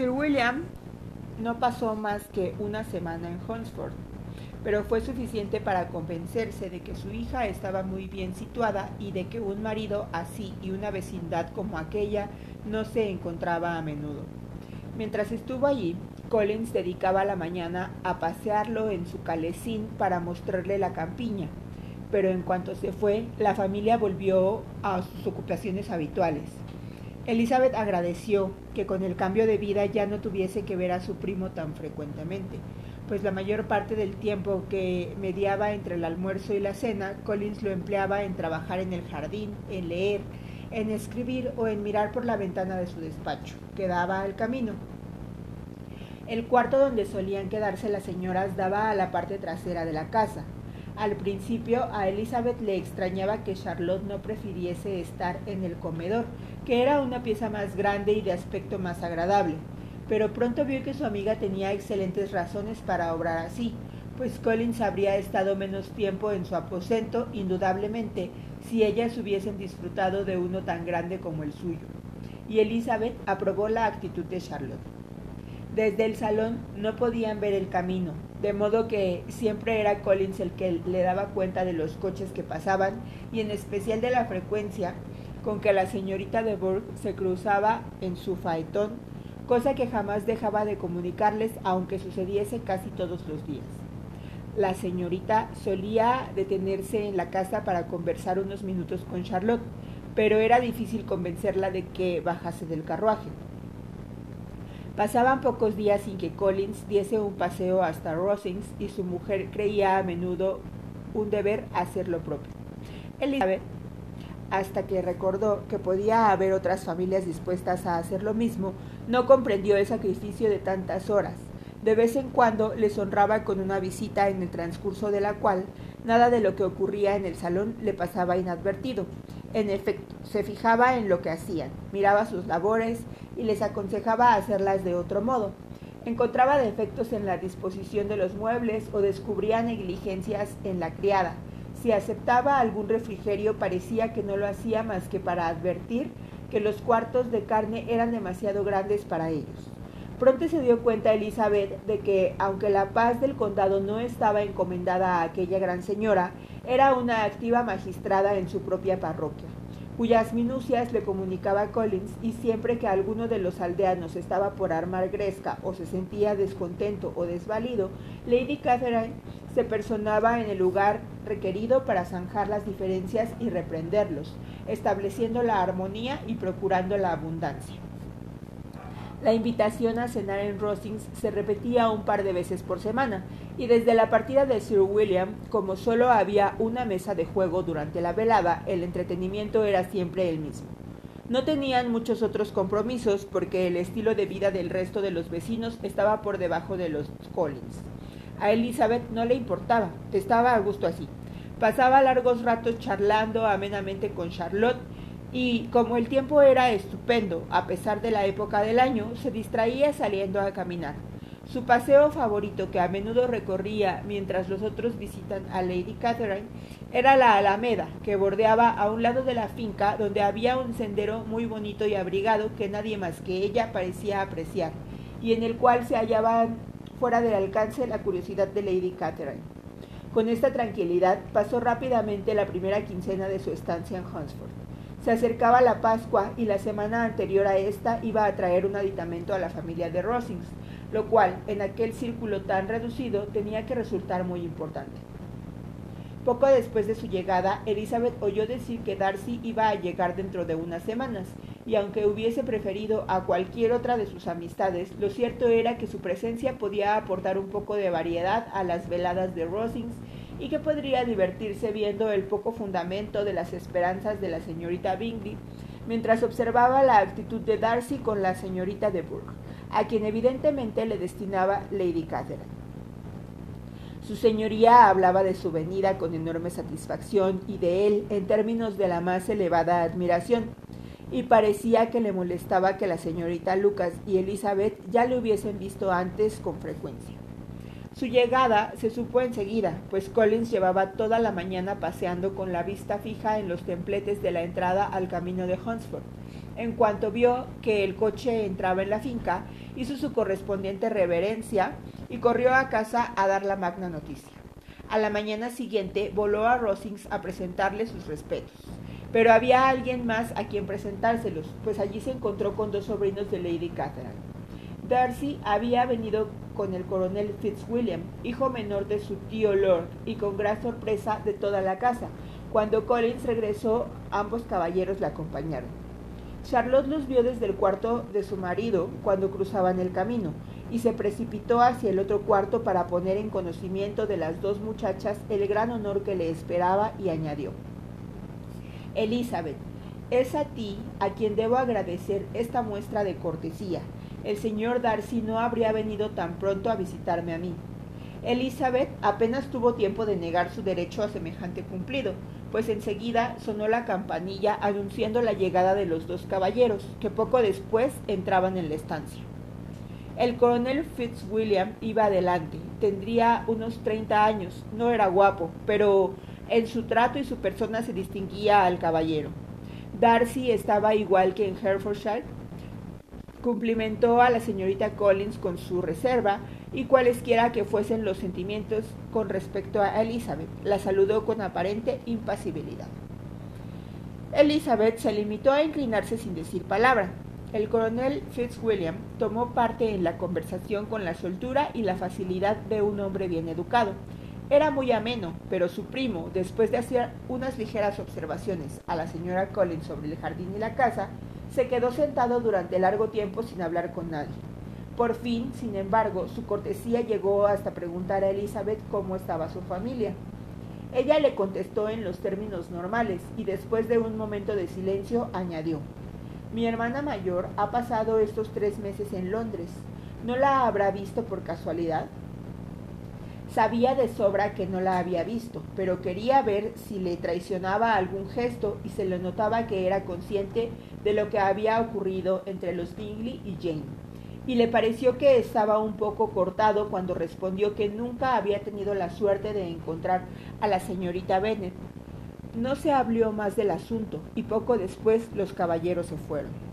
Sir William no pasó más que una semana en Hunsford, pero fue suficiente para convencerse de que su hija estaba muy bien situada y de que un marido así y una vecindad como aquella no se encontraba a menudo. Mientras estuvo allí, Collins dedicaba la mañana a pasearlo en su calesín para mostrarle la campiña, pero en cuanto se fue, la familia volvió a sus ocupaciones habituales. Elizabeth agradeció que con el cambio de vida ya no tuviese que ver a su primo tan frecuentemente, pues la mayor parte del tiempo que mediaba entre el almuerzo y la cena, Collins lo empleaba en trabajar en el jardín, en leer, en escribir o en mirar por la ventana de su despacho, que daba al camino. El cuarto donde solían quedarse las señoras daba a la parte trasera de la casa. Al principio a Elizabeth le extrañaba que Charlotte no prefiriese estar en el comedor, que era una pieza más grande y de aspecto más agradable, pero pronto vio que su amiga tenía excelentes razones para obrar así, pues Collins habría estado menos tiempo en su aposento, indudablemente, si ellas hubiesen disfrutado de uno tan grande como el suyo. Y Elizabeth aprobó la actitud de Charlotte. Desde el salón no podían ver el camino, de modo que siempre era Collins el que le daba cuenta de los coches que pasaban y en especial de la frecuencia con que la señorita de Bourgh se cruzaba en su faetón, cosa que jamás dejaba de comunicarles aunque sucediese casi todos los días. La señorita solía detenerse en la casa para conversar unos minutos con Charlotte, pero era difícil convencerla de que bajase del carruaje. Pasaban pocos días sin que Collins diese un paseo hasta Rosings y su mujer creía a menudo un deber hacer lo propio. Elizabeth hasta que recordó que podía haber otras familias dispuestas a hacer lo mismo, no comprendió el sacrificio de tantas horas. De vez en cuando les honraba con una visita en el transcurso de la cual nada de lo que ocurría en el salón le pasaba inadvertido. En efecto, se fijaba en lo que hacían, miraba sus labores y les aconsejaba hacerlas de otro modo. Encontraba defectos en la disposición de los muebles o descubría negligencias en la criada si aceptaba algún refrigerio parecía que no lo hacía más que para advertir que los cuartos de carne eran demasiado grandes para ellos. Pronto se dio cuenta Elizabeth de que, aunque la paz del condado no estaba encomendada a aquella gran señora, era una activa magistrada en su propia parroquia cuyas minucias le comunicaba Collins, y siempre que alguno de los aldeanos estaba por armar gresca o se sentía descontento o desvalido, Lady Catherine se personaba en el lugar requerido para zanjar las diferencias y reprenderlos, estableciendo la armonía y procurando la abundancia. La invitación a cenar en Rosings se repetía un par de veces por semana, y desde la partida de Sir William, como solo había una mesa de juego durante la velada, el entretenimiento era siempre el mismo. No tenían muchos otros compromisos porque el estilo de vida del resto de los vecinos estaba por debajo de los Collins. A Elizabeth no le importaba, estaba a gusto así. Pasaba largos ratos charlando amenamente con Charlotte y como el tiempo era estupendo, a pesar de la época del año, se distraía saliendo a caminar. Su paseo favorito, que a menudo recorría mientras los otros visitan a Lady Catherine, era la Alameda, que bordeaba a un lado de la finca donde había un sendero muy bonito y abrigado que nadie más que ella parecía apreciar, y en el cual se hallaban fuera del alcance la curiosidad de Lady Catherine. Con esta tranquilidad pasó rápidamente la primera quincena de su estancia en Hunsford. Se acercaba la Pascua y la semana anterior a esta iba a traer un aditamento a la familia de Rosings, lo cual, en aquel círculo tan reducido, tenía que resultar muy importante. Poco después de su llegada, Elizabeth oyó decir que Darcy iba a llegar dentro de unas semanas, y aunque hubiese preferido a cualquier otra de sus amistades, lo cierto era que su presencia podía aportar un poco de variedad a las veladas de Rosings y que podría divertirse viendo el poco fundamento de las esperanzas de la señorita Bingley, mientras observaba la actitud de Darcy con la señorita de Burgh, a quien evidentemente le destinaba Lady Catherine. Su señoría hablaba de su venida con enorme satisfacción y de él en términos de la más elevada admiración, y parecía que le molestaba que la señorita Lucas y Elizabeth ya le hubiesen visto antes con frecuencia. Su llegada se supo enseguida, pues Collins llevaba toda la mañana paseando con la vista fija en los templetes de la entrada al camino de Hunsford. En cuanto vio que el coche entraba en la finca, hizo su correspondiente reverencia y corrió a casa a dar la magna noticia. A la mañana siguiente voló a Rosings a presentarle sus respetos. Pero había alguien más a quien presentárselos, pues allí se encontró con dos sobrinos de Lady Catherine. Darcy había venido con el coronel Fitzwilliam, hijo menor de su tío Lord, y con gran sorpresa de toda la casa. Cuando Collins regresó, ambos caballeros le acompañaron. Charlotte los vio desde el cuarto de su marido cuando cruzaban el camino, y se precipitó hacia el otro cuarto para poner en conocimiento de las dos muchachas el gran honor que le esperaba y añadió, Elizabeth, es a ti a quien debo agradecer esta muestra de cortesía. El señor Darcy no habría venido tan pronto a visitarme a mí. Elizabeth apenas tuvo tiempo de negar su derecho a semejante cumplido, pues enseguida sonó la campanilla anunciando la llegada de los dos caballeros, que poco después entraban en la estancia. El coronel Fitzwilliam iba adelante, tendría unos 30 años, no era guapo, pero en su trato y su persona se distinguía al caballero. Darcy estaba igual que en Herefordshire, cumplimentó a la señorita Collins con su reserva y cualesquiera que fuesen los sentimientos con respecto a Elizabeth, la saludó con aparente impasibilidad. Elizabeth se limitó a inclinarse sin decir palabra, el coronel Fitzwilliam tomó parte en la conversación con la soltura y la facilidad de un hombre bien educado. Era muy ameno, pero su primo, después de hacer unas ligeras observaciones a la señora Collins sobre el jardín y la casa, se quedó sentado durante largo tiempo sin hablar con nadie. Por fin, sin embargo, su cortesía llegó hasta preguntar a Elizabeth cómo estaba su familia. Ella le contestó en los términos normales y después de un momento de silencio añadió mi hermana mayor ha pasado estos tres meses en Londres. ¿No la habrá visto por casualidad? Sabía de sobra que no la había visto, pero quería ver si le traicionaba algún gesto y se le notaba que era consciente de lo que había ocurrido entre los Bingley y Jane. Y le pareció que estaba un poco cortado cuando respondió que nunca había tenido la suerte de encontrar a la señorita Bennet, no se habló más del asunto y poco después los caballeros se fueron.